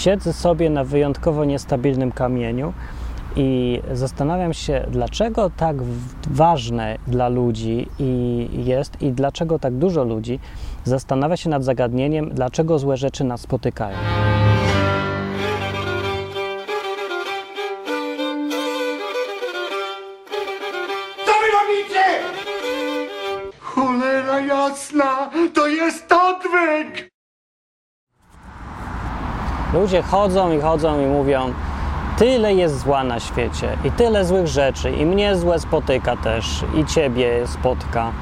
siedzę sobie na wyjątkowo niestabilnym kamieniu i zastanawiam się, dlaczego tak ważne dla ludzi i jest i dlaczego tak dużo ludzi zastanawia się nad zagadnieniem, dlaczego złe rzeczy nas spotykają. Ludzie chodzą i chodzą i mówią, tyle jest zła na świecie i tyle złych rzeczy i mnie złe spotyka też i ciebie spotka.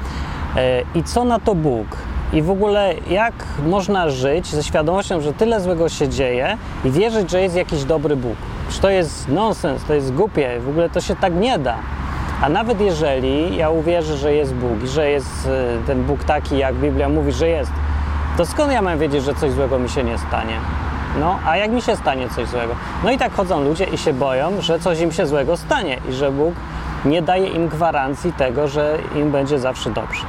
E, I co na to Bóg? I w ogóle jak można żyć ze świadomością, że tyle złego się dzieje i wierzyć, że jest jakiś dobry Bóg? Że to jest nonsens, to jest głupie, w ogóle to się tak nie da. A nawet jeżeli ja uwierzę, że jest Bóg i że jest e, ten Bóg taki, jak Biblia mówi, że jest, to skąd ja mam wiedzieć, że coś złego mi się nie stanie? No, a jak mi się stanie coś złego? No i tak chodzą ludzie i się boją, że coś im się złego stanie i że Bóg nie daje im gwarancji tego, że im będzie zawsze dobrze.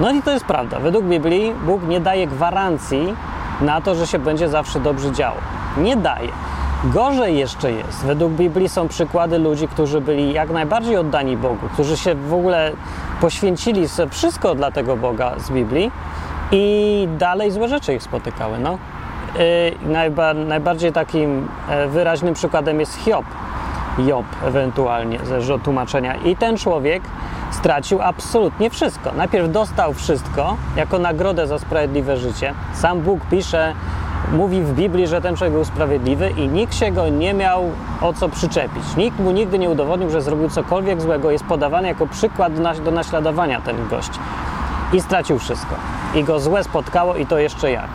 No i to jest prawda. Według Biblii Bóg nie daje gwarancji na to, że się będzie zawsze dobrze działo. Nie daje. Gorzej jeszcze jest. Według Biblii są przykłady ludzi, którzy byli jak najbardziej oddani Bogu, którzy się w ogóle poświęcili wszystko dla tego Boga z Biblii i dalej złe rzeczy ich spotykały. No. Yy, najba, najbardziej takim e, wyraźnym przykładem jest Hiob. Job ewentualnie, zależy od tłumaczenia. I ten człowiek stracił absolutnie wszystko. Najpierw dostał wszystko jako nagrodę za sprawiedliwe życie. Sam Bóg pisze, mówi w Biblii, że ten człowiek był sprawiedliwy i nikt się go nie miał o co przyczepić. Nikt mu nigdy nie udowodnił, że zrobił cokolwiek złego. Jest podawany jako przykład do naśladowania ten gość. I stracił wszystko. I go złe spotkało i to jeszcze jak.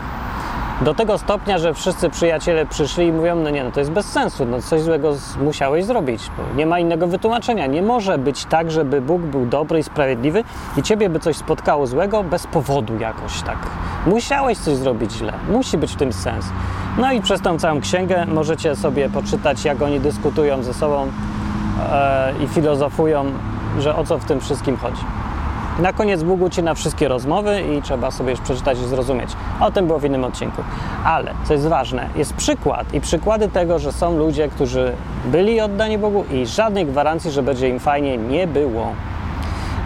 Do tego stopnia, że wszyscy przyjaciele przyszli i mówią, no nie, no to jest bez sensu, no coś złego musiałeś zrobić, bo nie ma innego wytłumaczenia. Nie może być tak, żeby Bóg był dobry i sprawiedliwy i ciebie by coś spotkało złego bez powodu jakoś tak. Musiałeś coś zrobić źle, musi być w tym sens. No i przez tą całą księgę możecie sobie poczytać, jak oni dyskutują ze sobą e, i filozofują, że o co w tym wszystkim chodzi. Na koniec Bóg ucina wszystkie rozmowy i trzeba sobie już przeczytać i zrozumieć. O tym było w innym odcinku. Ale, co jest ważne, jest przykład i przykłady tego, że są ludzie, którzy byli oddani Bogu i żadnej gwarancji, że będzie im fajnie, nie było.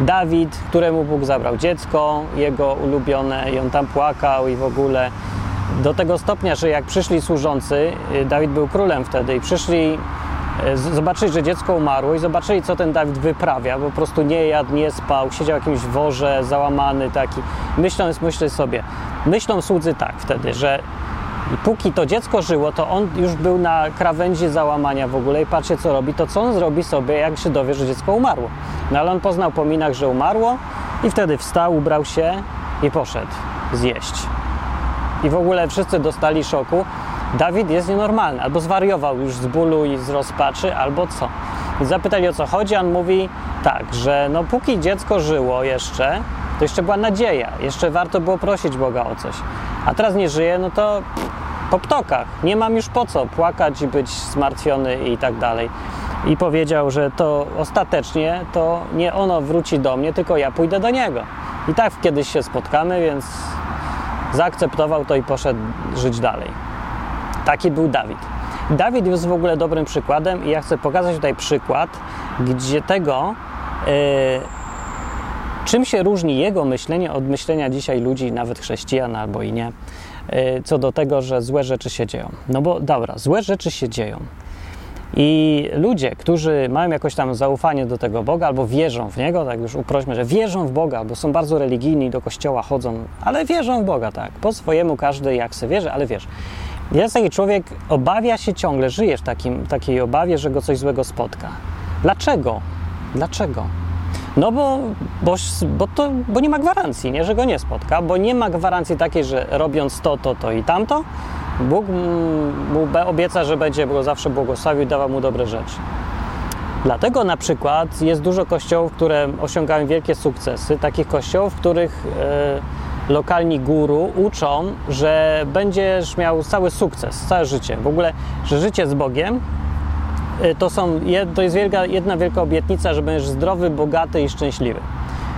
Dawid, któremu Bóg zabrał dziecko, jego ulubione, i on tam płakał i w ogóle do tego stopnia, że jak przyszli służący, y, Dawid był królem wtedy i przyszli zobaczyli, że dziecko umarło i zobaczyli, co ten Dawid wyprawia. Po prostu nie jadł, nie spał, siedział w jakimś worze, załamany taki. Myśląc, myślę sobie, myślą słudzy tak wtedy, że póki to dziecko żyło, to on już był na krawędzi załamania w ogóle i patrzcie, co robi, to co on zrobi sobie, jak się dowie, że dziecko umarło. No ale on poznał po minach, że umarło i wtedy wstał, ubrał się i poszedł zjeść. I w ogóle wszyscy dostali szoku, Dawid jest nienormalny, albo zwariował już z bólu i z rozpaczy, albo co. Zapytali o co chodzi, on mówi tak, że no póki dziecko żyło jeszcze, to jeszcze była nadzieja, jeszcze warto było prosić Boga o coś. A teraz nie żyje, no to po ptokach. Nie mam już po co płakać i być zmartwiony i tak dalej. I powiedział, że to ostatecznie to nie ono wróci do mnie, tylko ja pójdę do niego. I tak kiedyś się spotkamy, więc zaakceptował to i poszedł żyć dalej. Taki był Dawid. Dawid jest w ogóle dobrym przykładem i ja chcę pokazać tutaj przykład, gdzie tego, yy, czym się różni jego myślenie od myślenia dzisiaj ludzi, nawet chrześcijan albo i nie, yy, co do tego, że złe rzeczy się dzieją. No bo dobra, złe rzeczy się dzieją. I ludzie, którzy mają jakoś tam zaufanie do tego Boga albo wierzą w Niego, tak już uprośmy, że wierzą w Boga, bo są bardzo religijni, do kościoła chodzą, ale wierzą w Boga, tak. Po swojemu każdy jak se wierzy, ale wierzy. Jest taki człowiek, obawia się ciągle, żyje w takim, takiej obawie, że go coś złego spotka. Dlaczego? Dlaczego? No bo, bo, bo, to, bo nie ma gwarancji, nie, że go nie spotka, bo nie ma gwarancji takiej, że robiąc to, to, to i tamto, Bóg mu obieca, że będzie go zawsze błogosławił i dawał mu dobre rzeczy. Dlatego na przykład jest dużo kościołów, które osiągają wielkie sukcesy, takich kościołów, w których e, lokalni guru uczą, że będziesz miał cały sukces, całe życie. W ogóle, że życie z Bogiem e, to, są, to jest wielka, jedna wielka obietnica, że będziesz zdrowy, bogaty i szczęśliwy.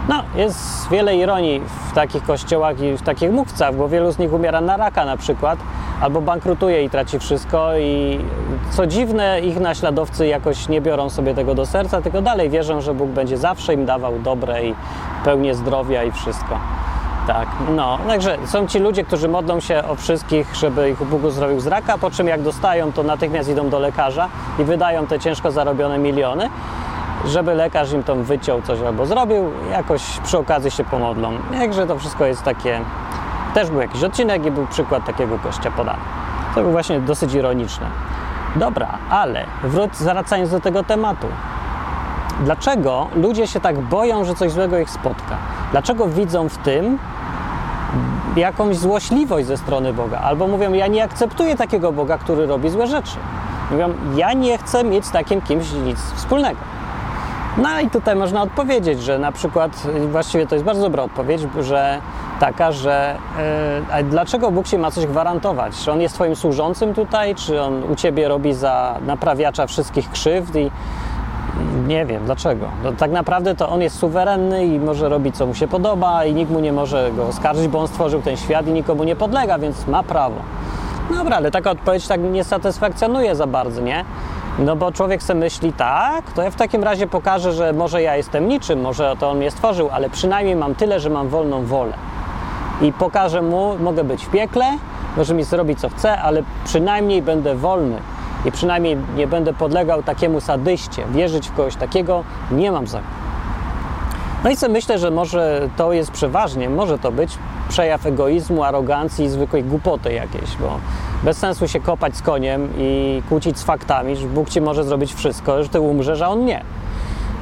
No, jest wiele ironii w takich kościołach i w takich mówcach, bo wielu z nich umiera na raka na przykład, albo bankrutuje i traci wszystko i co dziwne, ich naśladowcy jakoś nie biorą sobie tego do serca, tylko dalej wierzą, że Bóg będzie zawsze im dawał dobre i pełnię zdrowia i wszystko. Tak, no, także są ci ludzie, którzy modlą się o wszystkich, żeby ich Bóg uzdrowił z raka, po czym jak dostają, to natychmiast idą do lekarza i wydają te ciężko zarobione miliony, żeby lekarz im tam wyciął coś albo zrobił, jakoś przy okazji się pomodlą. Jakże to wszystko jest takie... Też był jakiś odcinek i był przykład takiego gościa podany. To był właśnie dosyć ironiczne. Dobra, ale wróć, wracając do tego tematu. Dlaczego ludzie się tak boją, że coś złego ich spotka? Dlaczego widzą w tym jakąś złośliwość ze strony Boga? Albo mówią, ja nie akceptuję takiego Boga, który robi złe rzeczy. Mówią, ja nie chcę mieć z takim kimś nic wspólnego. No i tutaj można odpowiedzieć, że na przykład, właściwie to jest bardzo dobra odpowiedź, że taka, że yy, dlaczego Bóg się ma coś gwarantować? Czy On jest Twoim służącym tutaj, czy On u Ciebie robi za naprawiacza wszystkich krzywd i nie wiem dlaczego. No, tak naprawdę to on jest suwerenny i może robić co mu się podoba i nikt mu nie może go oskarżyć, bo on stworzył ten świat i nikomu nie podlega, więc ma prawo. Dobra, ale taka odpowiedź tak nie satysfakcjonuje za bardzo, nie? No bo człowiek sobie myśli, tak, to ja w takim razie pokażę, że może ja jestem niczym, może to on mnie stworzył, ale przynajmniej mam tyle, że mam wolną wolę. I pokażę mu, mogę być w piekle, może mi zrobić co chce, ale przynajmniej będę wolny i przynajmniej nie będę podlegał takiemu sadyście. Wierzyć w kogoś takiego nie mam za. No i co myślę, że może to jest przeważnie, może to być przejaw egoizmu, arogancji i zwykłej głupoty jakiejś, bo bez sensu się kopać z koniem i kłócić z faktami, że Bóg ci może zrobić wszystko, że ty umrzesz, a on nie.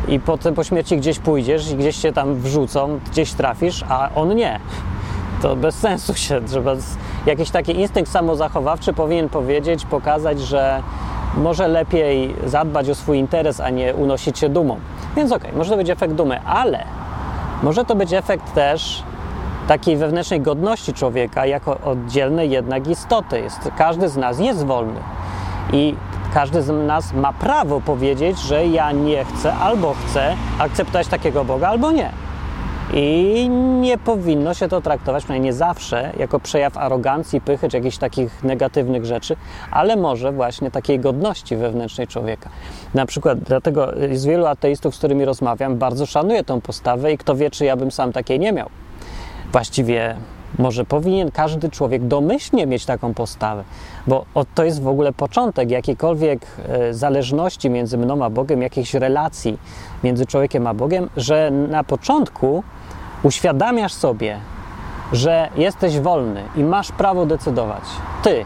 I potem po śmierci gdzieś pójdziesz i gdzieś cię tam wrzucą, gdzieś trafisz, a on nie. To bez sensu się, trzeba jakiś taki instynkt samozachowawczy powinien powiedzieć, pokazać, że może lepiej zadbać o swój interes, a nie unosić się dumą. Więc okej, okay, może to być efekt dumy, ale może to być efekt też takiej wewnętrznej godności człowieka jako oddzielnej jednak istoty. Jest, każdy z nas jest wolny i każdy z nas ma prawo powiedzieć, że ja nie chcę albo chcę akceptować takiego Boga, albo nie. I nie powinno się to traktować, przynajmniej nie zawsze, jako przejaw arogancji, pychy czy jakichś takich negatywnych rzeczy, ale może właśnie takiej godności wewnętrznej człowieka. Na przykład dlatego z wielu ateistów, z którymi rozmawiam, bardzo szanuję tą postawę i kto wie, czy ja bym sam takiej nie miał. Właściwie może powinien każdy człowiek domyślnie mieć taką postawę, bo to jest w ogóle początek jakiejkolwiek e, zależności między mną a Bogiem, jakiejś relacji między człowiekiem a Bogiem, że na początku uświadamiasz sobie, że jesteś wolny i masz prawo decydować. Ty,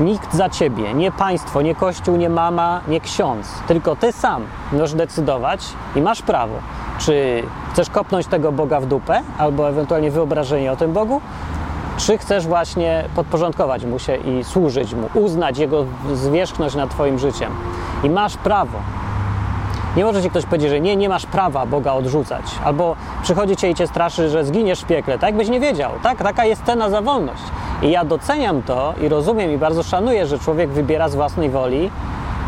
nikt za ciebie, nie państwo, nie kościół, nie mama, nie ksiądz, tylko ty sam możesz decydować i masz prawo. Czy chcesz kopnąć tego Boga w dupę, albo ewentualnie wyobrażenie o tym Bogu, czy chcesz właśnie podporządkować mu się i służyć mu, uznać jego zwierzchność nad Twoim życiem. I masz prawo. Nie może ci ktoś powiedzieć, że nie, nie masz prawa Boga odrzucać, albo przychodzi cię i cię straszy, że zginiesz w piekle, tak byś nie wiedział, tak? Taka jest cena za wolność. I ja doceniam to i rozumiem i bardzo szanuję, że człowiek wybiera z własnej woli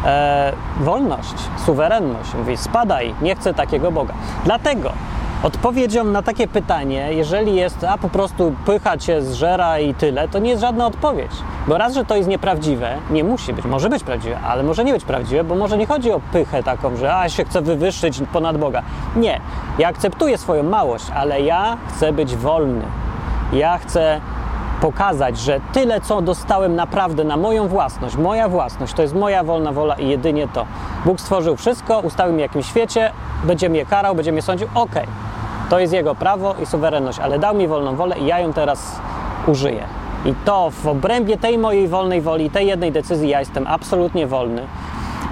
e, wolność, suwerenność. Mówi, spadaj, nie chcę takiego Boga. Dlatego Odpowiedzią na takie pytanie, jeżeli jest, a po prostu pycha cię zżera i tyle, to nie jest żadna odpowiedź. Bo raz, że to jest nieprawdziwe, nie musi być, może być prawdziwe, ale może nie być prawdziwe, bo może nie chodzi o pychę taką, że a się chcę wywyższyć ponad Boga. Nie. Ja akceptuję swoją małość, ale ja chcę być wolny. Ja chcę pokazać, że tyle, co dostałem naprawdę na moją własność, moja własność, to jest moja wolna wola i jedynie to. Bóg stworzył wszystko, ustawił mi w jakimś świecie, będzie mnie karał, będzie mnie sądził, okej. Okay. To jest jego prawo i suwerenność, ale dał mi wolną wolę i ja ją teraz użyję. I to w obrębie tej mojej wolnej woli, tej jednej decyzji ja jestem absolutnie wolny.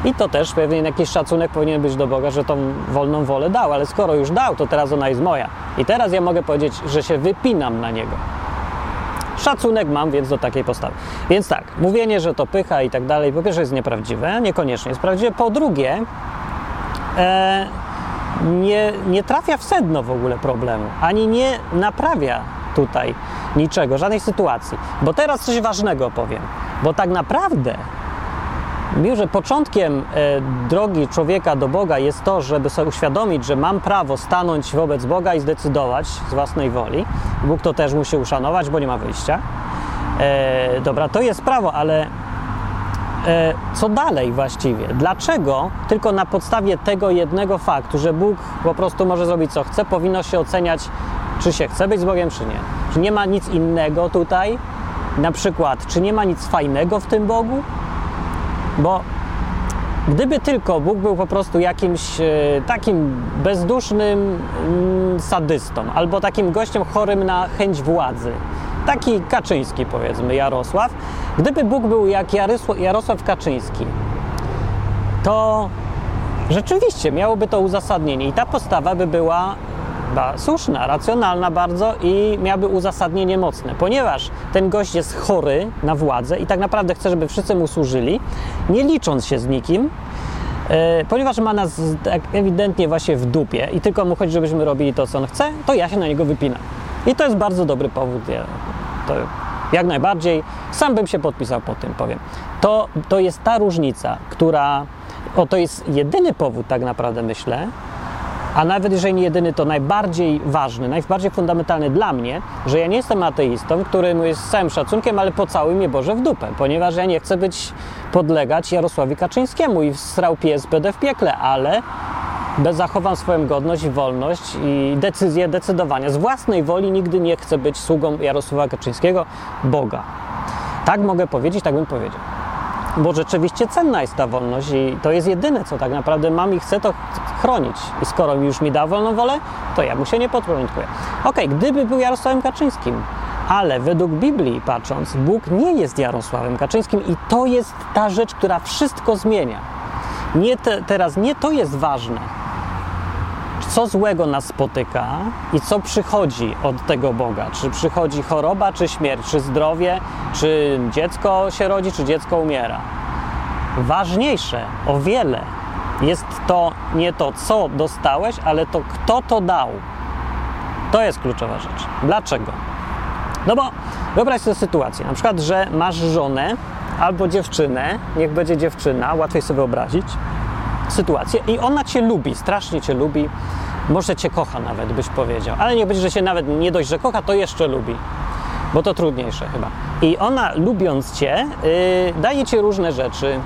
I to też pewien jakiś szacunek powinien być do Boga, że tą wolną wolę dał, ale skoro już dał, to teraz ona jest moja. I teraz ja mogę powiedzieć, że się wypinam na niego. Szacunek mam więc do takiej postawy. Więc tak, mówienie, że to pycha i tak dalej, po pierwsze jest nieprawdziwe, niekoniecznie jest prawdziwe. Po drugie, e, nie, nie trafia w sedno w ogóle problemu, ani nie naprawia tutaj niczego, żadnej sytuacji. Bo teraz coś ważnego powiem, bo tak naprawdę Mimo, że początkiem e, drogi człowieka do Boga jest to, żeby sobie uświadomić, że mam prawo stanąć wobec Boga i zdecydować z własnej woli. Bóg to też musi uszanować, bo nie ma wyjścia. E, dobra, to jest prawo, ale co dalej właściwie? Dlaczego tylko na podstawie tego jednego faktu, że Bóg po prostu może zrobić co chce, powinno się oceniać, czy się chce być z Bogiem, czy nie? Czy nie ma nic innego tutaj? Na przykład, czy nie ma nic fajnego w tym Bogu? Bo gdyby tylko Bóg był po prostu jakimś e, takim bezdusznym mm, sadystą albo takim gościem chorym na chęć władzy, taki Kaczyński powiedzmy, Jarosław, gdyby Bóg był jak Jarosław Kaczyński, to rzeczywiście miałoby to uzasadnienie i ta postawa by była ba, słuszna, racjonalna bardzo i miałaby uzasadnienie mocne, ponieważ ten gość jest chory na władzę i tak naprawdę chce, żeby wszyscy mu służyli, nie licząc się z nikim, e, ponieważ ma nas tak ewidentnie właśnie w dupie i tylko mu chodzi, żebyśmy robili to, co on chce, to ja się na niego wypinam. I to jest bardzo dobry powód. To jak najbardziej sam bym się podpisał po tym, powiem. To, to jest ta różnica, która. O, to jest jedyny powód, tak naprawdę myślę, a nawet jeżeli nie jedyny, to najbardziej ważny, najbardziej fundamentalny dla mnie, że ja nie jestem ateistą, który jest z całym szacunkiem, ale pocałuj mnie Boże w dupę, ponieważ ja nie chcę być podlegać Jarosławi Kaczyńskiemu i srał pies w piekle, ale zachowam swoją godność wolność i decyzję decydowania. Z własnej woli nigdy nie chcę być sługą Jarosława Kaczyńskiego, Boga. Tak mogę powiedzieć, tak bym powiedział. Bo rzeczywiście cenna jest ta wolność i to jest jedyne, co tak naprawdę mam i chcę to chronić. I skoro już mi da wolną wolę, to ja mu się nie podporządkuję. Okay, gdyby był Jarosławem Kaczyńskim, ale według Biblii patrząc, Bóg nie jest Jarosławem Kaczyńskim i to jest ta rzecz, która wszystko zmienia. Nie te, teraz nie to jest ważne, co złego nas spotyka i co przychodzi od tego Boga. Czy przychodzi choroba, czy śmierć, czy zdrowie, czy dziecko się rodzi, czy dziecko umiera. Ważniejsze o wiele jest to nie to, co dostałeś, ale to, kto to dał. To jest kluczowa rzecz. Dlaczego? No bo wyobraź sobie sytuację, na przykład, że masz żonę albo dziewczynę, niech będzie dziewczyna, łatwiej sobie wyobrazić, sytuację. I ona cię lubi, strasznie cię lubi, może cię kocha nawet, byś powiedział, ale nie będzie, że się nawet nie dość, że kocha, to jeszcze lubi, bo to trudniejsze chyba. I ona lubiąc cię, yy, daje ci różne rzeczy,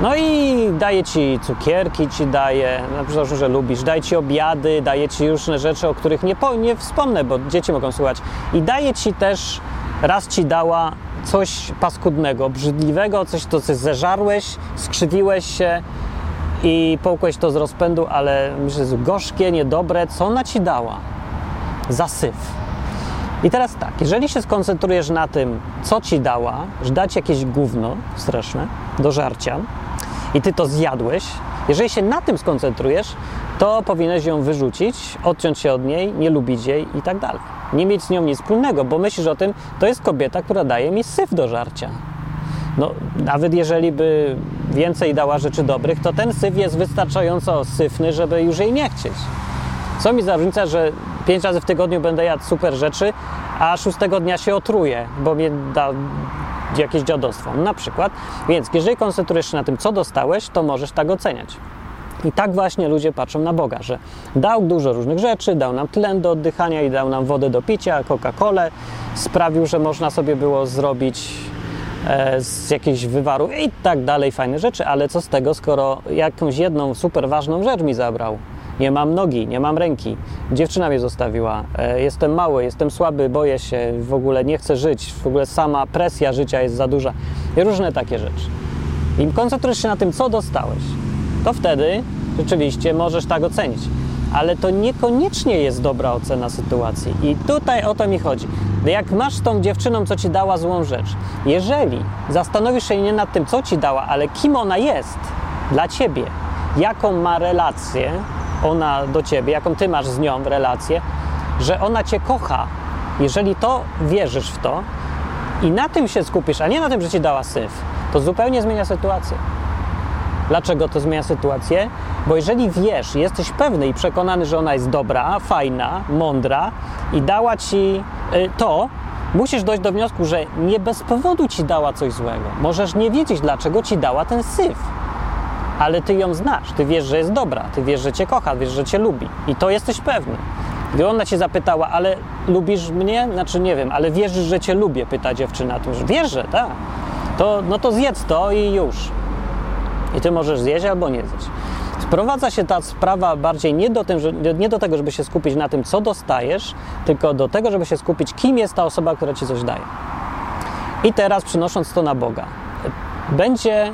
no i daje ci cukierki, ci daje, na przykład, że lubisz, daje ci obiady, daje ci różne rzeczy, o których nie, po, nie wspomnę, bo dzieci mogą słuchać. I daje ci też, raz ci dała coś paskudnego, obrzydliwego, coś, to coś zeżarłeś, skrzywiłeś się, i połkłeś to z rozpędu, ale myślę, że gorzkie, niedobre, co ona ci dała? Zasyf. I teraz tak, jeżeli się skoncentrujesz na tym, co ci dała, że dać jakieś gówno straszne do żarcia i ty to zjadłeś, jeżeli się na tym skoncentrujesz, to powinieneś ją wyrzucić, odciąć się od niej, nie lubić jej i tak dalej. Nie mieć z nią nic wspólnego, bo myślisz o tym, to jest kobieta, która daje mi syf do żarcia. No, nawet jeżeli by więcej dała rzeczy dobrych, to ten syf jest wystarczająco syfny, żeby już jej nie chcieć. Co mi za różnica, że pięć razy w tygodniu będę jadł super rzeczy, a szóstego dnia się otruję, bo mnie da jakieś dziadostwo, na przykład. Więc jeżeli koncentrujesz się na tym, co dostałeś, to możesz tak oceniać. I tak właśnie ludzie patrzą na Boga, że dał dużo różnych rzeczy, dał nam tlen do oddychania i dał nam wodę do picia, Coca-Colę, sprawił, że można sobie było zrobić E, z jakichś wywarów i tak dalej, fajne rzeczy, ale co z tego, skoro jakąś jedną super ważną rzecz mi zabrał? Nie mam nogi, nie mam ręki, dziewczyna mnie zostawiła, e, jestem mały, jestem słaby, boję się, w ogóle nie chcę żyć, w ogóle sama presja życia jest za duża i różne takie rzeczy. I koncentrujesz się na tym, co dostałeś, to wtedy rzeczywiście możesz tak ocenić ale to niekoniecznie jest dobra ocena sytuacji. I tutaj o to mi chodzi. Jak masz tą dziewczyną, co ci dała złą rzecz, jeżeli zastanowisz się nie nad tym, co ci dała, ale kim ona jest dla ciebie, jaką ma relację ona do ciebie, jaką ty masz z nią relację, że ona cię kocha, jeżeli to wierzysz w to i na tym się skupisz, a nie na tym, że ci dała syf, to zupełnie zmienia sytuację. Dlaczego to zmienia sytuację? Bo jeżeli wiesz, jesteś pewny i przekonany, że ona jest dobra, fajna, mądra i dała ci y, to, musisz dojść do wniosku, że nie bez powodu ci dała coś złego. Możesz nie wiedzieć, dlaczego ci dała ten syf. Ale ty ją znasz, ty wiesz, że jest dobra, ty wiesz, że cię kocha, wiesz, że cię lubi. I to jesteś pewny. Gdy ona cię zapytała, ale lubisz mnie? Znaczy nie wiem, ale wierzysz, że cię lubię, pyta dziewczyna. To już wierzę, tak. To, no to zjedz to i już. I ty możesz zjeść albo nie zjeść. Sprowadza się ta sprawa bardziej nie do, tym, że, nie do tego, żeby się skupić na tym, co dostajesz, tylko do tego, żeby się skupić, kim jest ta osoba, która ci coś daje. I teraz przynosząc to na Boga, będzie e,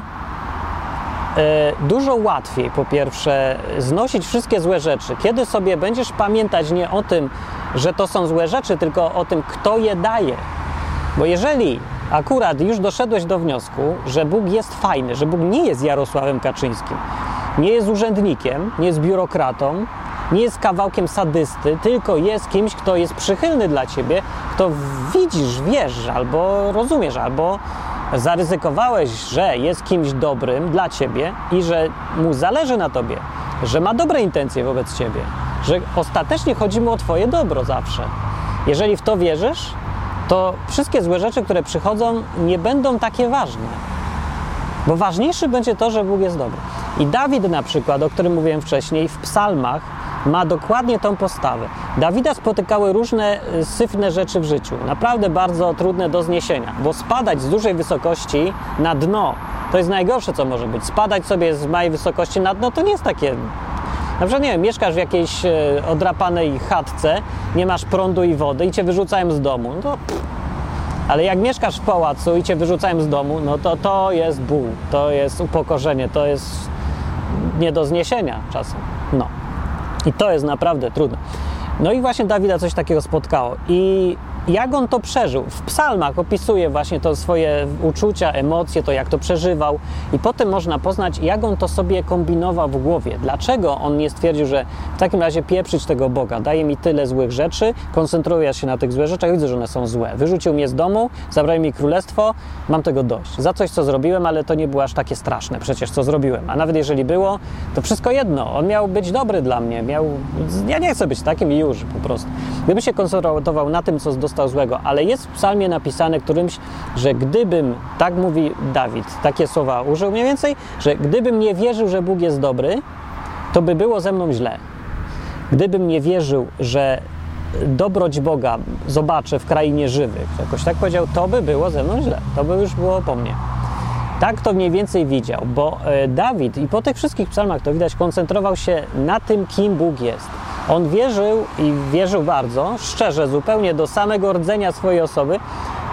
dużo łatwiej, po pierwsze, znosić wszystkie złe rzeczy, kiedy sobie będziesz pamiętać nie o tym, że to są złe rzeczy, tylko o tym, kto je daje. Bo jeżeli akurat już doszedłeś do wniosku, że Bóg jest fajny, że Bóg nie jest Jarosławem Kaczyńskim, nie jest urzędnikiem, nie jest biurokratą, nie jest kawałkiem sadysty, tylko jest kimś, kto jest przychylny dla ciebie, kto widzisz, wiesz, albo rozumiesz, albo zaryzykowałeś, że jest kimś dobrym dla ciebie i że mu zależy na tobie, że ma dobre intencje wobec ciebie, że ostatecznie chodzi mu o twoje dobro zawsze. Jeżeli w to wierzysz, to wszystkie złe rzeczy, które przychodzą, nie będą takie ważne. Bo ważniejsze będzie to, że Bóg jest dobry. I Dawid na przykład, o którym mówiłem wcześniej, w psalmach ma dokładnie tą postawę. Dawida spotykały różne y, syfne rzeczy w życiu, naprawdę bardzo trudne do zniesienia, bo spadać z dużej wysokości na dno to jest najgorsze, co może być. Spadać sobie z małej wysokości na dno to nie jest takie na przykład, nie wiem, mieszkasz w jakiejś e, odrapanej chatce, nie masz prądu i wody i cię wyrzucają z domu. No ale jak mieszkasz w pałacu i cię wyrzucają z domu, no to to jest ból, to jest upokorzenie, to jest nie do zniesienia czasem. No. I to jest naprawdę trudne. No i właśnie Dawida coś takiego spotkało. I jak on to przeżył? W psalmach opisuje właśnie to swoje uczucia, emocje, to jak to przeżywał. I potem można poznać, jak on to sobie kombinował w głowie. Dlaczego on nie stwierdził, że w takim razie pieprzyć tego Boga, daje mi tyle złych rzeczy, koncentruję się na tych złych rzeczach, widzę, że one są złe. Wyrzucił mnie z domu, zabrał mi królestwo, mam tego dość. Za coś, co zrobiłem, ale to nie było aż takie straszne przecież, co zrobiłem. A nawet jeżeli było, to wszystko jedno. On miał być dobry dla mnie. Miał... Ja nie chcę być takim i już po prostu. Gdyby się koncentrował na tym, co dostał złego, ale jest w psalmie napisane którymś, że gdybym, tak mówi Dawid, takie słowa użył mniej więcej, że gdybym nie wierzył, że Bóg jest dobry, to by było ze mną źle. Gdybym nie wierzył, że dobroć Boga zobaczę w krainie żywych, jakoś tak powiedział, to by było ze mną źle, to by już było po mnie. Tak to mniej więcej widział, bo e, Dawid i po tych wszystkich psalmach to widać, koncentrował się na tym, kim Bóg jest. On wierzył i wierzył bardzo, szczerze, zupełnie do samego rdzenia swojej osoby,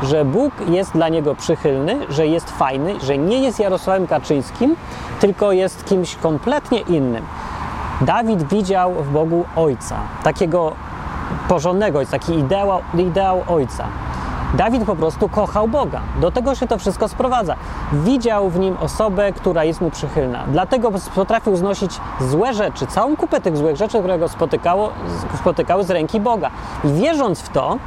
że Bóg jest dla niego przychylny, że jest fajny, że nie jest Jarosławem Kaczyńskim, tylko jest kimś kompletnie innym. Dawid widział w Bogu Ojca, takiego porządnego ojca, taki ideał, ideał Ojca. Dawid po prostu kochał Boga. Do tego się to wszystko sprowadza. Widział w nim osobę, która jest mu przychylna. Dlatego potrafił znosić złe rzeczy, całą kupę tych złych rzeczy, które go spotykało, spotykały z ręki Boga. I wierząc w to,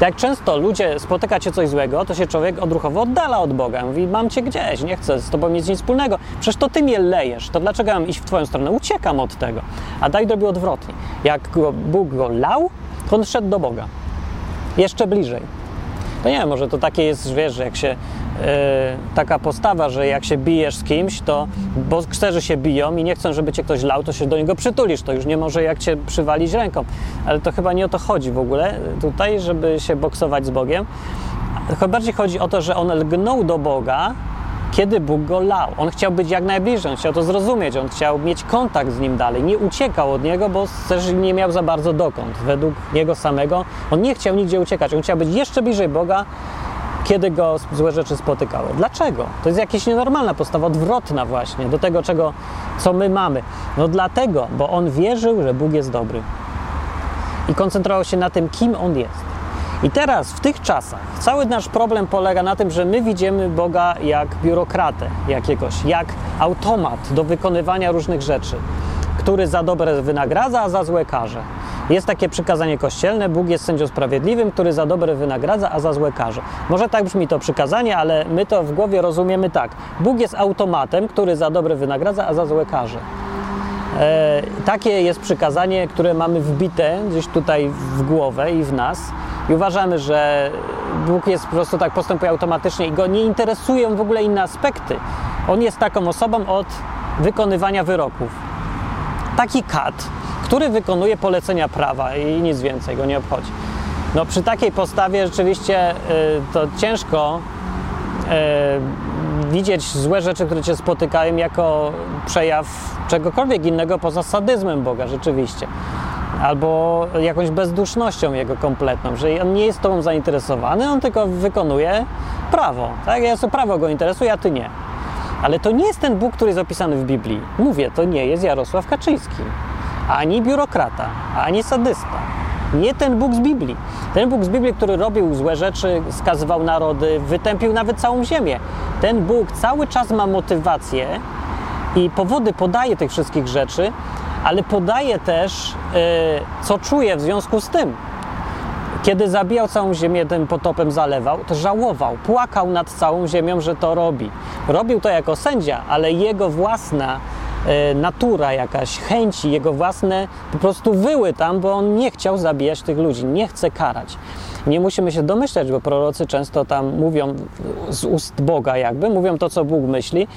jak często ludzie spotyka cię coś złego, to się człowiek odruchowo oddala od Boga. Mówi, mam cię gdzieś, nie chcę z tobą mieć nic wspólnego. Przecież to ty mnie lejesz, to dlaczego mam iść w twoją stronę? Uciekam od tego. A Dawid robił odwrotnie. Jak go, Bóg go lał, to on szedł do Boga. Jeszcze bliżej. To nie wiem, może to takie jest, wiesz, że jak się yy, taka postawa, że jak się bijesz z kimś, to bokserzy się biją i nie chcą, żeby cię ktoś lał, to się do niego przytulisz. To już nie może jak cię przywalić ręką. Ale to chyba nie o to chodzi w ogóle tutaj, żeby się boksować z Bogiem. Chyba bardziej chodzi o to, że on lgnął do Boga, kiedy Bóg go lał. On chciał być jak najbliżej, on chciał to zrozumieć, on chciał mieć kontakt z nim dalej. Nie uciekał od niego, bo też nie miał za bardzo dokąd. Według niego samego on nie chciał nigdzie uciekać. On chciał być jeszcze bliżej Boga, kiedy go złe rzeczy spotykały. Dlaczego? To jest jakaś nienormalna postawa, odwrotna właśnie do tego, czego, co my mamy. No dlatego, bo on wierzył, że Bóg jest dobry. I koncentrował się na tym, kim on jest. I teraz, w tych czasach, cały nasz problem polega na tym, że my widzimy Boga jak biurokratę jakiegoś, jak automat do wykonywania różnych rzeczy, który za dobre wynagradza, a za złe karze. Jest takie przykazanie kościelne: Bóg jest sędzią sprawiedliwym, który za dobre wynagradza, a za złe karze. Może tak brzmi to przykazanie, ale my to w głowie rozumiemy tak: Bóg jest automatem, który za dobre wynagradza, a za złe karze. E, takie jest przykazanie, które mamy wbite gdzieś tutaj w głowę i w nas. I uważamy, że Bóg jest po prostu tak postępuje automatycznie i go nie interesują w ogóle inne aspekty. On jest taką osobą od wykonywania wyroków. Taki kat, który wykonuje polecenia prawa i nic więcej go nie obchodzi. No przy takiej postawie rzeczywiście y, to ciężko y, widzieć złe rzeczy, które cię spotykają jako przejaw czegokolwiek innego poza sadyzmem Boga, rzeczywiście. Albo jakąś bezdusznością jego kompletną, że on nie jest tobą zainteresowany, on tylko wykonuje prawo. Tak? Ja prawo go interesuje, a ty nie. Ale to nie jest ten Bóg, który jest opisany w Biblii. Mówię, to nie jest Jarosław Kaczyński. Ani biurokrata, ani sadysta. Nie ten Bóg z Biblii. Ten Bóg z Biblii, który robił złe rzeczy, skazywał narody, wytępił nawet całą ziemię. Ten Bóg cały czas ma motywację i powody podaje tych wszystkich rzeczy, ale podaje też, yy, co czuje w związku z tym. Kiedy zabijał całą ziemię, tym potopem zalewał, to żałował, płakał nad całą ziemią, że to robi. Robił to jako sędzia, ale jego własna e, natura jakaś, chęci, jego własne po prostu wyły tam, bo on nie chciał zabijać tych ludzi, nie chce karać. Nie musimy się domyślać, bo prorocy często tam mówią z ust Boga jakby, mówią to, co Bóg myśli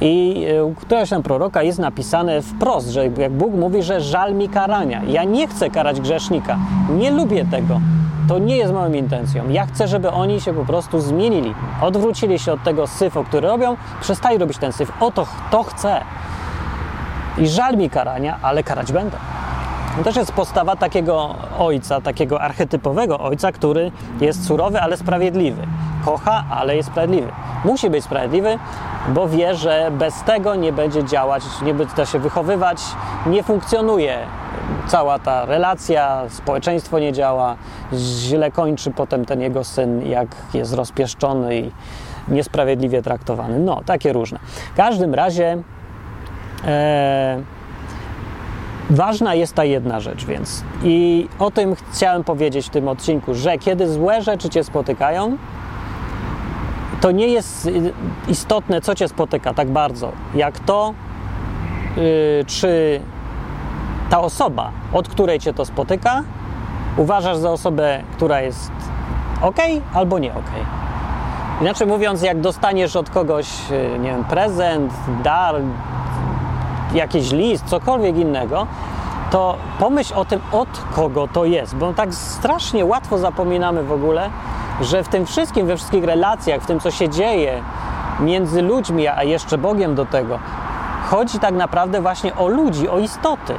i e, u któregoś tam proroka jest napisane wprost, że jak Bóg mówi, że żal mi karania. Ja nie chcę karać grzesznika, nie lubię tego. To nie jest moją intencją. Ja chcę, żeby oni się po prostu zmienili. Odwrócili się od tego syfu, który robią, przestali robić ten syf. Oto to chcę. I żal mi karania, ale karać będę. To też jest postawa takiego ojca, takiego archetypowego ojca, który jest surowy, ale sprawiedliwy. Kocha, ale jest sprawiedliwy. Musi być sprawiedliwy, bo wie, że bez tego nie będzie działać, nie będzie się wychowywać, nie funkcjonuje cała ta relacja, społeczeństwo nie działa, źle kończy potem ten jego syn, jak jest rozpieszczony i niesprawiedliwie traktowany. No, takie różne. W każdym razie e, ważna jest ta jedna rzecz, więc i o tym chciałem powiedzieć w tym odcinku, że kiedy złe rzeczy cię spotykają, to nie jest istotne, co cię spotyka tak bardzo, jak to, yy, czy ta osoba, od której cię to spotyka, uważasz za osobę, która jest ok albo nie ok. Inaczej mówiąc, jak dostaniesz od kogoś, y, nie wiem, prezent, dar, jakiś list, cokolwiek innego, to pomyśl o tym, od kogo to jest, bo tak strasznie łatwo zapominamy w ogóle, że w tym wszystkim, we wszystkich relacjach, w tym, co się dzieje między ludźmi, a jeszcze Bogiem do tego, chodzi tak naprawdę właśnie o ludzi, o istoty.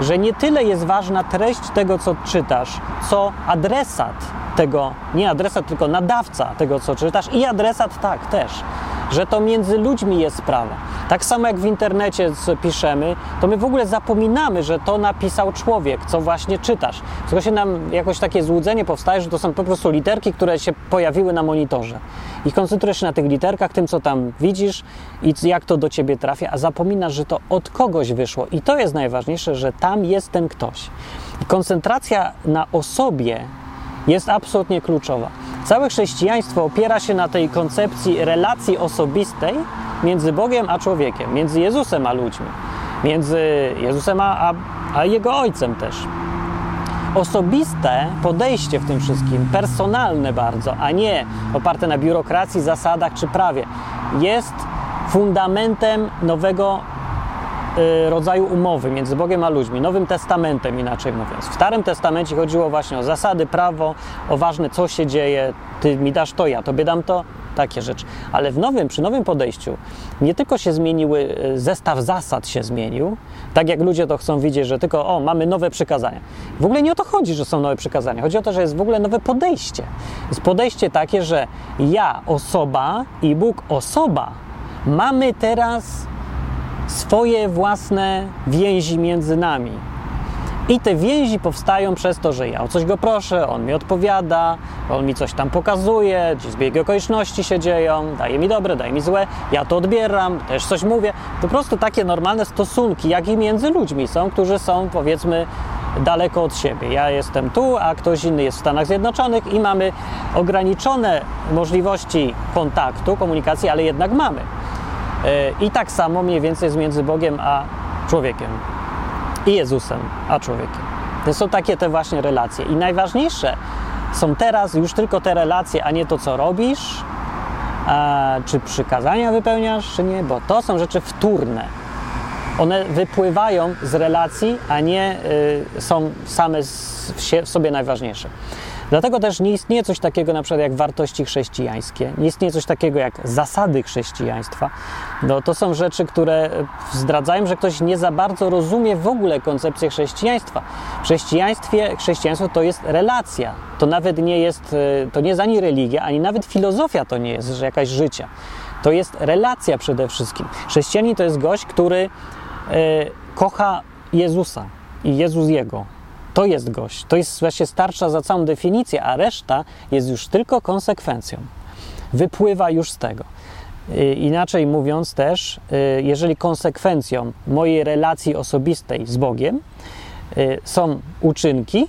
Że nie tyle jest ważna treść tego, co czytasz, co adresat tego, nie adresat, tylko nadawca tego, co czytasz i adresat tak też, że to między ludźmi jest sprawa. Tak samo jak w internecie piszemy, to my w ogóle zapominamy, że to napisał człowiek, co właśnie czytasz. Tylko się nam jakoś takie złudzenie powstaje, że to są po prostu literki, które się pojawiły na monitorze. I koncentrujesz się na tych literkach, tym, co tam widzisz i jak to do ciebie trafia, a zapominasz, że to od kogoś wyszło. I to jest najważniejsze, że tam jest ten ktoś. I koncentracja na osobie jest absolutnie kluczowa. Całe chrześcijaństwo opiera się na tej koncepcji relacji osobistej między Bogiem a człowiekiem, między Jezusem a ludźmi, między Jezusem a, a Jego Ojcem też. Osobiste podejście w tym wszystkim, personalne bardzo, a nie oparte na biurokracji, zasadach czy prawie, jest fundamentem nowego rodzaju umowy między Bogiem a ludźmi, Nowym Testamentem inaczej mówiąc. W Starym Testamencie chodziło właśnie o zasady, prawo, o ważne co się dzieje, ty mi dasz to, ja tobie dam to, takie rzeczy. Ale w nowym, przy nowym podejściu nie tylko się zmieniły, y, zestaw zasad się zmienił, tak jak ludzie to chcą widzieć, że tylko o, mamy nowe przykazania. W ogóle nie o to chodzi, że są nowe przykazania. Chodzi o to, że jest w ogóle nowe podejście. Jest podejście takie, że ja, osoba i Bóg, osoba, mamy teraz swoje własne więzi między nami. I te więzi powstają przez to, że ja o coś go proszę, on mi odpowiada, on mi coś tam pokazuje, zbiegi okoliczności się dzieją, daje mi dobre, daje mi złe, ja to odbieram, też coś mówię. Po prostu takie normalne stosunki, jak i między ludźmi są, którzy są powiedzmy daleko od siebie. Ja jestem tu, a ktoś inny jest w Stanach Zjednoczonych i mamy ograniczone możliwości kontaktu, komunikacji, ale jednak mamy. E, I tak samo mniej więcej jest między Bogiem a człowiekiem. I Jezusem a człowiekiem. To są takie te właśnie relacje. I najważniejsze są teraz już tylko te relacje, a nie to, co robisz, a, czy przykazania wypełniasz, czy nie, bo to są rzeczy wtórne. One wypływają z relacji, a nie y, są same z, w, sie, w sobie najważniejsze. Dlatego też nie istnieje coś takiego na przykład jak wartości chrześcijańskie, nie istnieje coś takiego jak zasady chrześcijaństwa. No, to są rzeczy, które zdradzają, że ktoś nie za bardzo rozumie w ogóle koncepcję chrześcijaństwa. W chrześcijaństwie, chrześcijaństwo to jest relacja. To nawet nie jest, y, to nie jest ani religia, ani nawet filozofia to nie jest, jakaś życia. To jest relacja przede wszystkim. Chrześcijanin to jest gość, który y, kocha Jezusa i Jezus jego to jest gość. To jest właśnie starsza za całą definicję, a reszta jest już tylko konsekwencją. Wypływa już z tego. Y, inaczej mówiąc, też, y, jeżeli konsekwencją mojej relacji osobistej z Bogiem y, są uczynki,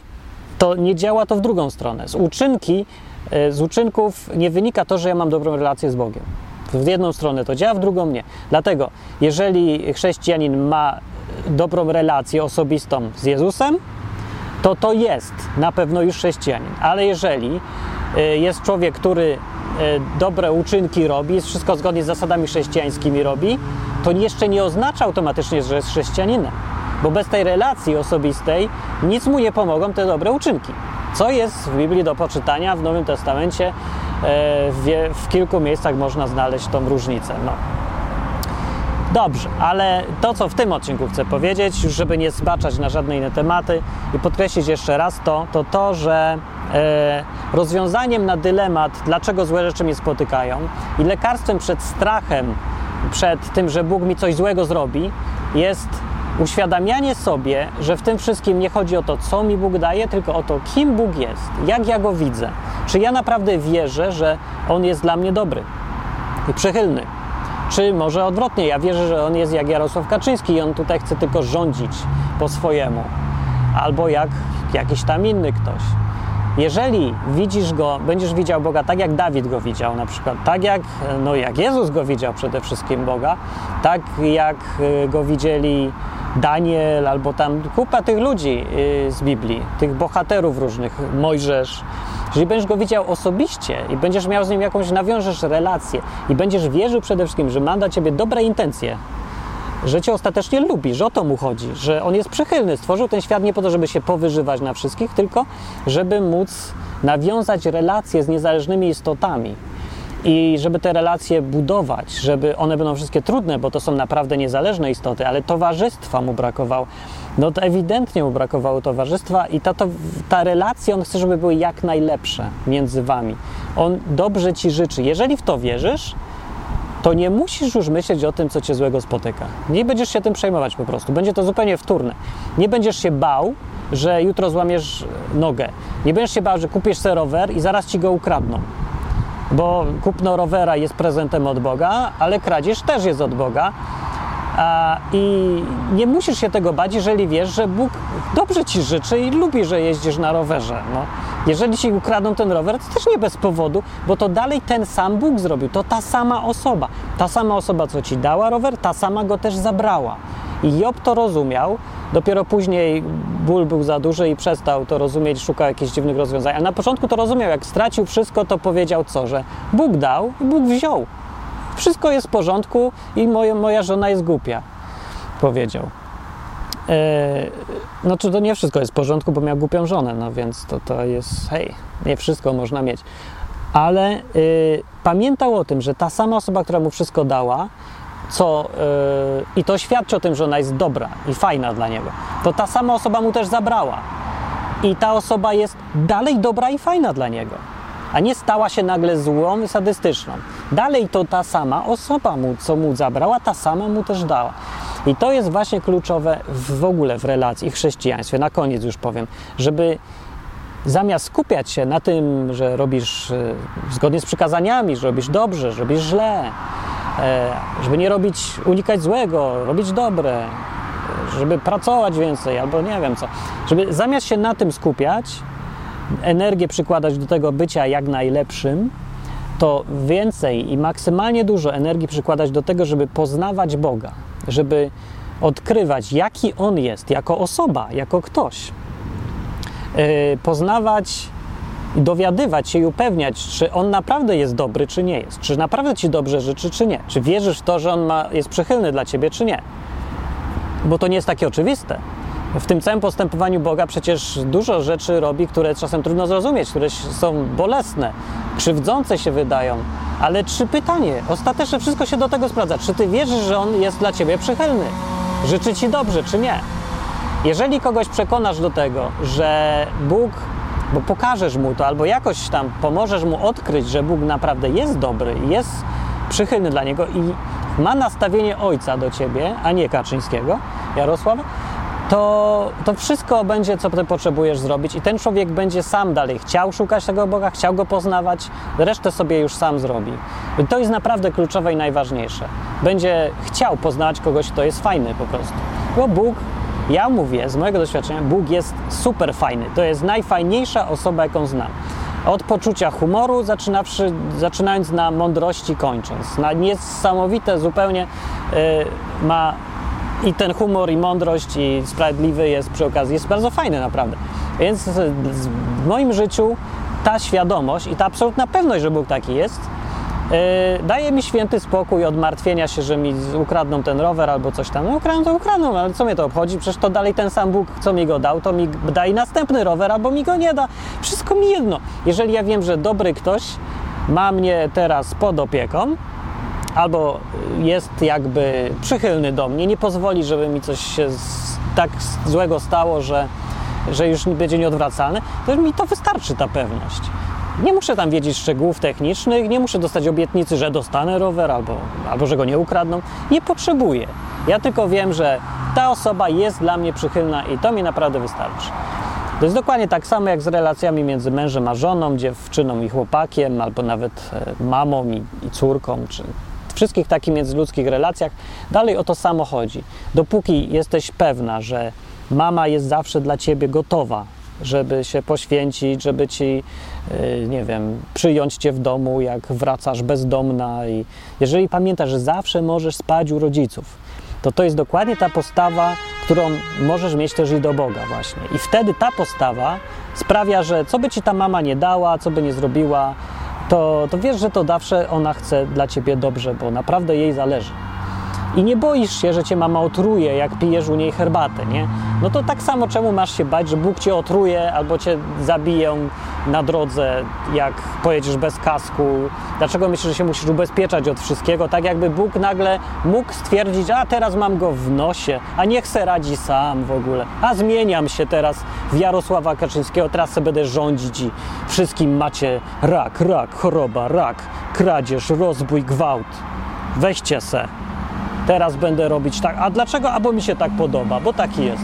to nie działa to w drugą stronę. Z uczynki, z uczynków nie wynika to, że ja mam dobrą relację z Bogiem. W jedną stronę to działa, w drugą nie. Dlatego, jeżeli chrześcijanin ma dobrą relację osobistą z Jezusem, to to jest na pewno już chrześcijanin. Ale jeżeli y, jest człowiek, który y, dobre uczynki robi, wszystko zgodnie z zasadami chrześcijańskimi robi, to jeszcze nie oznacza automatycznie, że jest chrześcijaninem. Bo bez tej relacji osobistej nic mu nie pomogą te dobre uczynki. Co jest w Biblii do poczytania w Nowym Testamencie? E, w kilku miejscach można znaleźć tą różnicę. No. Dobrze, ale to, co w tym odcinku chcę powiedzieć, już żeby nie zbaczać na żadne inne tematy i podkreślić jeszcze raz to, to to, że e, rozwiązaniem na dylemat, dlaczego złe rzeczy mnie spotykają i lekarstwem przed strachem, przed tym, że Bóg mi coś złego zrobi, jest uświadamianie sobie, że w tym wszystkim nie chodzi o to, co mi Bóg daje, tylko o to, kim Bóg jest, jak ja go widzę. Czy ja naprawdę wierzę, że On jest dla mnie dobry i przychylny czy może odwrotnie, ja wierzę, że on jest jak Jarosław Kaczyński i on tutaj chce tylko rządzić po swojemu. Albo jak jakiś tam inny ktoś. Jeżeli widzisz go, będziesz widział Boga tak, jak Dawid go widział, na przykład, tak jak, no, jak Jezus go widział przede wszystkim Boga, tak jak y, go widzieli Daniel albo tam kupa tych ludzi y, z Biblii, tych bohaterów różnych, Mojżesz, jeżeli będziesz go widział osobiście i będziesz miał z nim jakąś, nawiążesz relację i będziesz wierzył przede wszystkim, że ma dla ciebie dobre intencje, że cię ostatecznie lubi, że o to mu chodzi, że on jest przychylny, stworzył ten świat nie po to, żeby się powyżywać na wszystkich, tylko żeby móc nawiązać relacje z niezależnymi istotami. I żeby te relacje budować, żeby one będą wszystkie trudne, bo to są naprawdę niezależne istoty, ale towarzystwa mu brakowało no to ewidentnie mu brakowało towarzystwa i ta, to, ta relacja, on chce, żeby były jak najlepsze między wami. On dobrze ci życzy. Jeżeli w to wierzysz, to nie musisz już myśleć o tym, co cię złego spotyka. Nie będziesz się tym przejmować po prostu. Będzie to zupełnie wtórne. Nie będziesz się bał, że jutro złamiesz nogę. Nie będziesz się bał, że kupisz sobie rower i zaraz ci go ukradną. Bo kupno rowera jest prezentem od Boga, ale kradzież też jest od Boga. I nie musisz się tego bać, jeżeli wiesz, że Bóg dobrze ci życzy i lubi, że jeździsz na rowerze. No. Jeżeli ci ukradną ten rower, to też nie bez powodu, bo to dalej ten sam Bóg zrobił. To ta sama osoba. Ta sama osoba, co ci dała rower, ta sama go też zabrała. I Job to rozumiał. Dopiero później ból był za duży i przestał to rozumieć, szukał jakichś dziwnych rozwiązań. A na początku to rozumiał. Jak stracił wszystko, to powiedział co? Że Bóg dał i Bóg wziął. Wszystko jest w porządku i moja, moja żona jest głupia, powiedział. E, no czy to nie wszystko jest w porządku, bo miał głupią żonę, no więc to, to jest, hej, nie wszystko można mieć. Ale y, pamiętał o tym, że ta sama osoba, która mu wszystko dała, co, y, i to świadczy o tym, że ona jest dobra i fajna dla niego, to ta sama osoba mu też zabrała. I ta osoba jest dalej dobra i fajna dla niego a nie stała się nagle złą i sadystyczną. Dalej to ta sama osoba, mu, co mu zabrała, ta sama mu też dała. I to jest właśnie kluczowe w ogóle w relacji, w chrześcijaństwie. Na koniec już powiem, żeby zamiast skupiać się na tym, że robisz e, zgodnie z przykazaniami, że robisz dobrze, że robisz źle, żeby nie robić, unikać złego, robić dobre, żeby pracować więcej albo nie wiem co, żeby zamiast się na tym skupiać, energię przykładać do tego bycia jak najlepszym, to więcej i maksymalnie dużo energii przykładać do tego, żeby poznawać Boga, żeby odkrywać, jaki On jest jako osoba, jako ktoś. Yy, poznawać, dowiadywać się i upewniać, czy On naprawdę jest dobry, czy nie jest. Czy naprawdę Ci dobrze życzy, czy nie. Czy wierzysz w to, że On ma, jest przychylny dla Ciebie, czy nie. bo to nie jest takie oczywiste. W tym całym postępowaniu Boga przecież dużo rzeczy robi, które czasem trudno zrozumieć, które są bolesne, krzywdzące się wydają. Ale czy pytanie, ostatecznie wszystko się do tego sprawdza. Czy ty wierzysz, że On jest dla ciebie przychylny? Życzy ci dobrze, czy nie? Jeżeli kogoś przekonasz do tego, że Bóg, bo pokażesz mu to, albo jakoś tam pomożesz mu odkryć, że Bóg naprawdę jest dobry jest przychylny dla niego i ma nastawienie ojca do ciebie, a nie Kaczyńskiego, Jarosława, to, to wszystko będzie, co ty potrzebujesz zrobić, i ten człowiek będzie sam dalej chciał szukać tego Boga, chciał go poznawać, resztę sobie już sam zrobi. I to jest naprawdę kluczowe i najważniejsze. Będzie chciał poznać kogoś, kto jest fajny po prostu. Bo Bóg ja mówię z mojego doświadczenia, Bóg jest super fajny. To jest najfajniejsza osoba, jaką znam. Od poczucia humoru, zaczynawszy, zaczynając na mądrości, kończąc. Na niesamowite zupełnie yy, ma i ten humor, i mądrość, i sprawiedliwy jest przy okazji, jest bardzo fajny naprawdę. Więc w moim życiu ta świadomość i ta absolutna pewność, że Bóg taki jest, daje mi święty spokój od martwienia się, że mi ukradną ten rower albo coś tam. No ukradną to ukradną, ale co mnie to obchodzi? Przecież to dalej ten sam Bóg, co mi go dał, to mi da i następny rower albo mi go nie da. Wszystko mi jedno. Jeżeli ja wiem, że dobry ktoś ma mnie teraz pod opieką, albo jest jakby przychylny do mnie, nie pozwoli, żeby mi coś się tak złego stało, że, że już będzie nieodwracalne, to mi to wystarczy ta pewność. Nie muszę tam wiedzieć szczegółów technicznych, nie muszę dostać obietnicy, że dostanę rower albo, albo że go nie ukradną. Nie potrzebuję. Ja tylko wiem, że ta osoba jest dla mnie przychylna i to mi naprawdę wystarczy. To jest dokładnie tak samo jak z relacjami między mężem a żoną, dziewczyną i chłopakiem, albo nawet e, mamą i, i córką, czy wszystkich takich międzyludzkich relacjach. Dalej o to samo chodzi. Dopóki jesteś pewna, że mama jest zawsze dla ciebie gotowa żeby się poświęcić, żeby ci, nie wiem, przyjąć cię w domu, jak wracasz bezdomna. I jeżeli pamiętasz, że zawsze możesz spać u rodziców, to to jest dokładnie ta postawa, którą możesz mieć też i do Boga, właśnie. I wtedy ta postawa sprawia, że co by ci ta mama nie dała, co by nie zrobiła, to, to wiesz, że to zawsze ona chce dla ciebie dobrze, bo naprawdę jej zależy i nie boisz się, że cię mama otruje, jak pijesz u niej herbatę, nie? No to tak samo czemu masz się bać, że Bóg cię otruje albo cię zabiją na drodze, jak pojedziesz bez kasku? Dlaczego myślisz, że się musisz ubezpieczać od wszystkiego? Tak jakby Bóg nagle mógł stwierdzić, a teraz mam go w nosie, a niech se radzi sam w ogóle. A zmieniam się teraz w Jarosława Kaczyńskiego, teraz se będę rządzić i wszystkim macie rak, rak, choroba, rak, kradzież, rozbój, gwałt. Weźcie se teraz będę robić tak. A dlaczego? A bo mi się tak podoba, bo taki jest.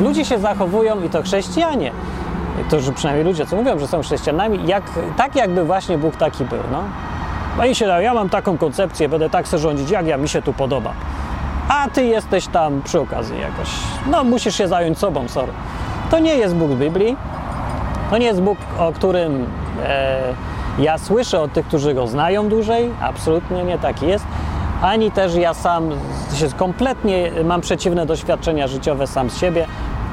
Ludzie się zachowują i to chrześcijanie, którzy przynajmniej ludzie, co mówią, że są chrześcijanami, jak, tak jakby właśnie Bóg taki był. No. Oni się dają, ja mam taką koncepcję, będę tak sobie rządzić, jak ja, mi się tu podoba. A ty jesteś tam przy okazji jakoś. No, musisz się zająć sobą, sorry. To nie jest Bóg Biblii. To nie jest Bóg, o którym e, ja słyszę od tych, którzy go znają dłużej. Absolutnie nie taki jest ani też ja sam kompletnie mam przeciwne doświadczenia życiowe sam z siebie,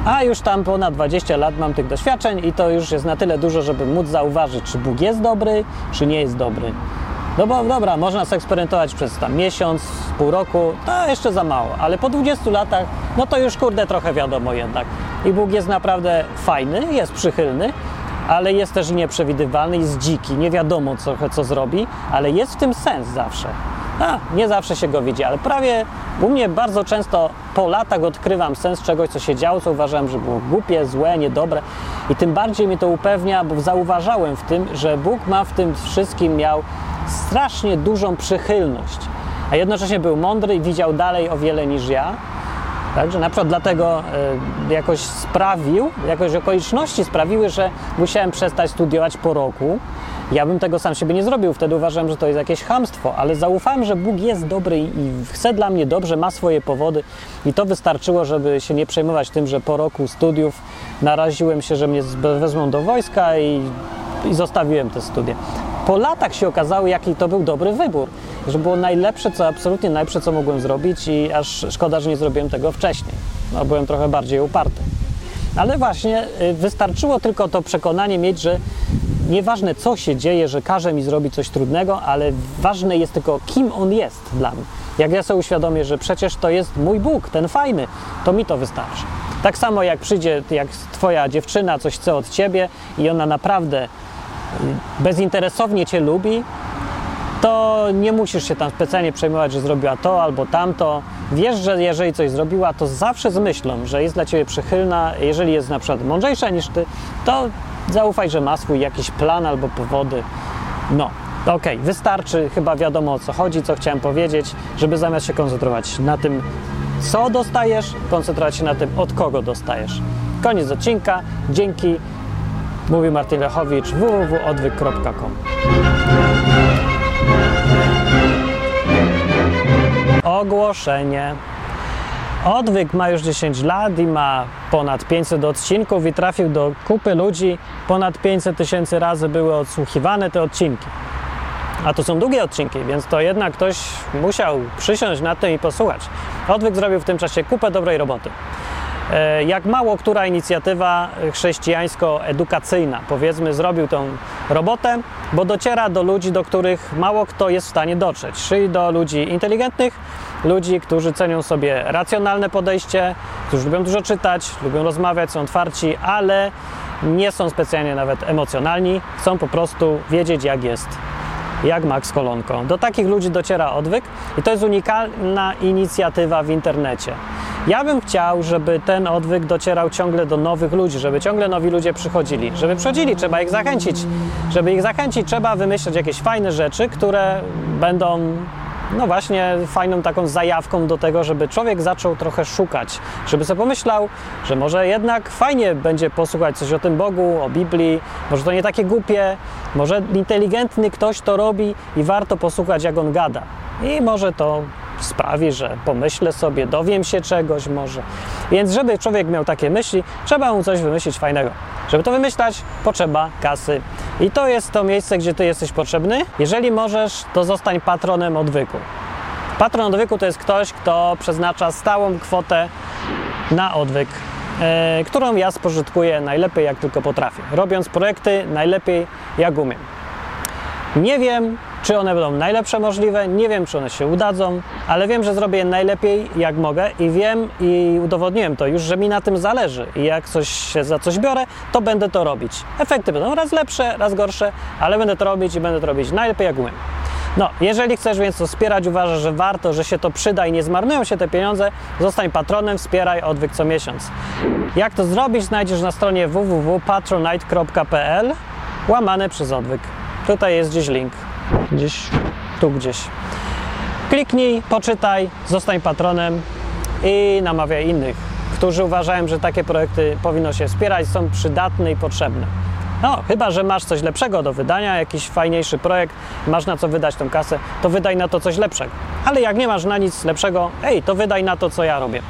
a już tam ponad 20 lat mam tych doświadczeń i to już jest na tyle dużo, żeby móc zauważyć, czy Bóg jest dobry, czy nie jest dobry. No bo dobra, można eksperymentować przez tam miesiąc, pół roku, to jeszcze za mało, ale po 20 latach, no to już kurde trochę wiadomo jednak. I Bóg jest naprawdę fajny, jest przychylny, ale jest też nieprzewidywalny, jest dziki, nie wiadomo co, co zrobi, ale jest w tym sens zawsze. A, nie zawsze się go widzi, ale prawie u mnie bardzo często po latach odkrywam sens czegoś, co się działo, co uważałem, że było głupie, złe, niedobre. I tym bardziej mi to upewnia, bo zauważałem w tym, że Bóg ma w tym wszystkim miał strasznie dużą przychylność. A jednocześnie był mądry i widział dalej o wiele niż ja. Także na przykład dlatego y, jakoś sprawił, jakoś okoliczności sprawiły, że musiałem przestać studiować po roku ja bym tego sam siebie nie zrobił, wtedy uważam, że to jest jakieś hamstwo, ale zaufałem, że Bóg jest dobry i chce dla mnie dobrze, ma swoje powody i to wystarczyło, żeby się nie przejmować tym, że po roku studiów naraziłem się, że mnie wezmą do wojska i, i zostawiłem te studia. Po latach się okazało, jaki to był dobry wybór, że było najlepsze, co absolutnie najlepsze, co mogłem zrobić i aż szkoda, że nie zrobiłem tego wcześniej. No, byłem trochę bardziej uparty. Ale właśnie y, wystarczyło tylko to przekonanie mieć, że nieważne co się dzieje, że każe mi zrobić coś trudnego, ale ważne jest tylko kim on jest dla mnie. Jak ja sobie uświadomię, że przecież to jest mój Bóg, ten fajny, to mi to wystarczy. Tak samo jak przyjdzie, jak twoja dziewczyna coś chce od ciebie i ona naprawdę y, bezinteresownie cię lubi, to nie musisz się tam specjalnie przejmować, że zrobiła to albo tamto. Wiesz, że jeżeli coś zrobiła, to zawsze z myślą, że jest dla ciebie przychylna. Jeżeli jest na przykład mądrzejsza niż ty, to zaufaj, że ma swój jakiś plan albo powody. No, okej, okay, wystarczy, chyba wiadomo o co chodzi, co chciałem powiedzieć, żeby zamiast się koncentrować na tym, co dostajesz, koncentrować się na tym, od kogo dostajesz. Koniec odcinka. Dzięki. Mówi Martin Lechowicz www.odwyk.com Ogłoszenie. Odwyk ma już 10 lat i ma ponad 500 odcinków i trafił do kupy ludzi. Ponad 500 tysięcy razy były odsłuchiwane te odcinki. A to są długie odcinki, więc to jednak ktoś musiał przysiąść na tym i posłuchać. Odwyk zrobił w tym czasie kupę dobrej roboty. E, jak mało która inicjatywa chrześcijańsko-edukacyjna, powiedzmy, zrobił tą robotę, bo dociera do ludzi, do których mało kto jest w stanie dotrzeć, czyli do ludzi inteligentnych, ludzi, którzy cenią sobie racjonalne podejście, którzy lubią dużo czytać, lubią rozmawiać, są otwarci, ale nie są specjalnie nawet emocjonalni, chcą po prostu wiedzieć, jak jest jak Max Kolonko. Do takich ludzi dociera odwyk i to jest unikalna inicjatywa w internecie. Ja bym chciał, żeby ten odwyk docierał ciągle do nowych ludzi, żeby ciągle nowi ludzie przychodzili. Żeby przychodzili, trzeba ich zachęcić. Żeby ich zachęcić, trzeba wymyślać jakieś fajne rzeczy, które będą no właśnie fajną taką zajawką do tego, żeby człowiek zaczął trochę szukać, żeby sobie pomyślał, że może jednak fajnie będzie posłuchać coś o tym Bogu, o Biblii, może to nie takie głupie, może inteligentny ktoś to robi i warto posłuchać jak on gada. I może to sprawi, że pomyślę sobie, dowiem się czegoś może. Więc żeby człowiek miał takie myśli, trzeba mu coś wymyślić fajnego. Żeby to wymyślać, potrzeba kasy. I to jest to miejsce, gdzie ty jesteś potrzebny. Jeżeli możesz, to zostań patronem odwyku. Patron odwyku to jest ktoś, kto przeznacza stałą kwotę na odwyk, e, którą ja spożytkuję najlepiej jak tylko potrafię, robiąc projekty najlepiej jak umiem. Nie wiem, czy one będą najlepsze możliwe, nie wiem, czy one się udadzą, ale wiem, że zrobię je najlepiej jak mogę i wiem i udowodniłem to już, że mi na tym zależy i jak coś się za coś biorę, to będę to robić. Efekty będą raz lepsze, raz gorsze, ale będę to robić i będę to robić najlepiej jak umiem. No, jeżeli chcesz więc to wspierać, uważasz, że warto, że się to przyda i nie zmarnują się te pieniądze, zostań patronem, wspieraj odwyk co miesiąc. Jak to zrobić, znajdziesz na stronie www.patronite.pl łamane przez odwyk. Tutaj jest gdzieś link. Gdzieś tu gdzieś. Kliknij, poczytaj, zostań patronem i namawiaj innych, którzy uważają, że takie projekty powinno się wspierać, są przydatne i potrzebne. No, chyba, że masz coś lepszego do wydania, jakiś fajniejszy projekt, masz na co wydać tą kasę, to wydaj na to coś lepszego. Ale jak nie masz na nic lepszego, ej, to wydaj na to, co ja robię,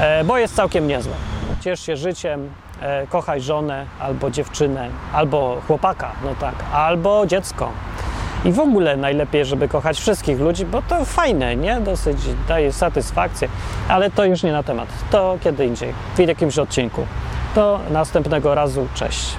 e, bo jest całkiem niezłe. Ciesz się życiem, e, kochaj żonę albo dziewczynę, albo chłopaka, no tak, albo dziecko. I w ogóle najlepiej, żeby kochać wszystkich ludzi, bo to fajne, nie? Dosyć daje satysfakcję, ale to już nie na temat. To kiedy indziej, w jakimś odcinku. Do następnego razu, cześć.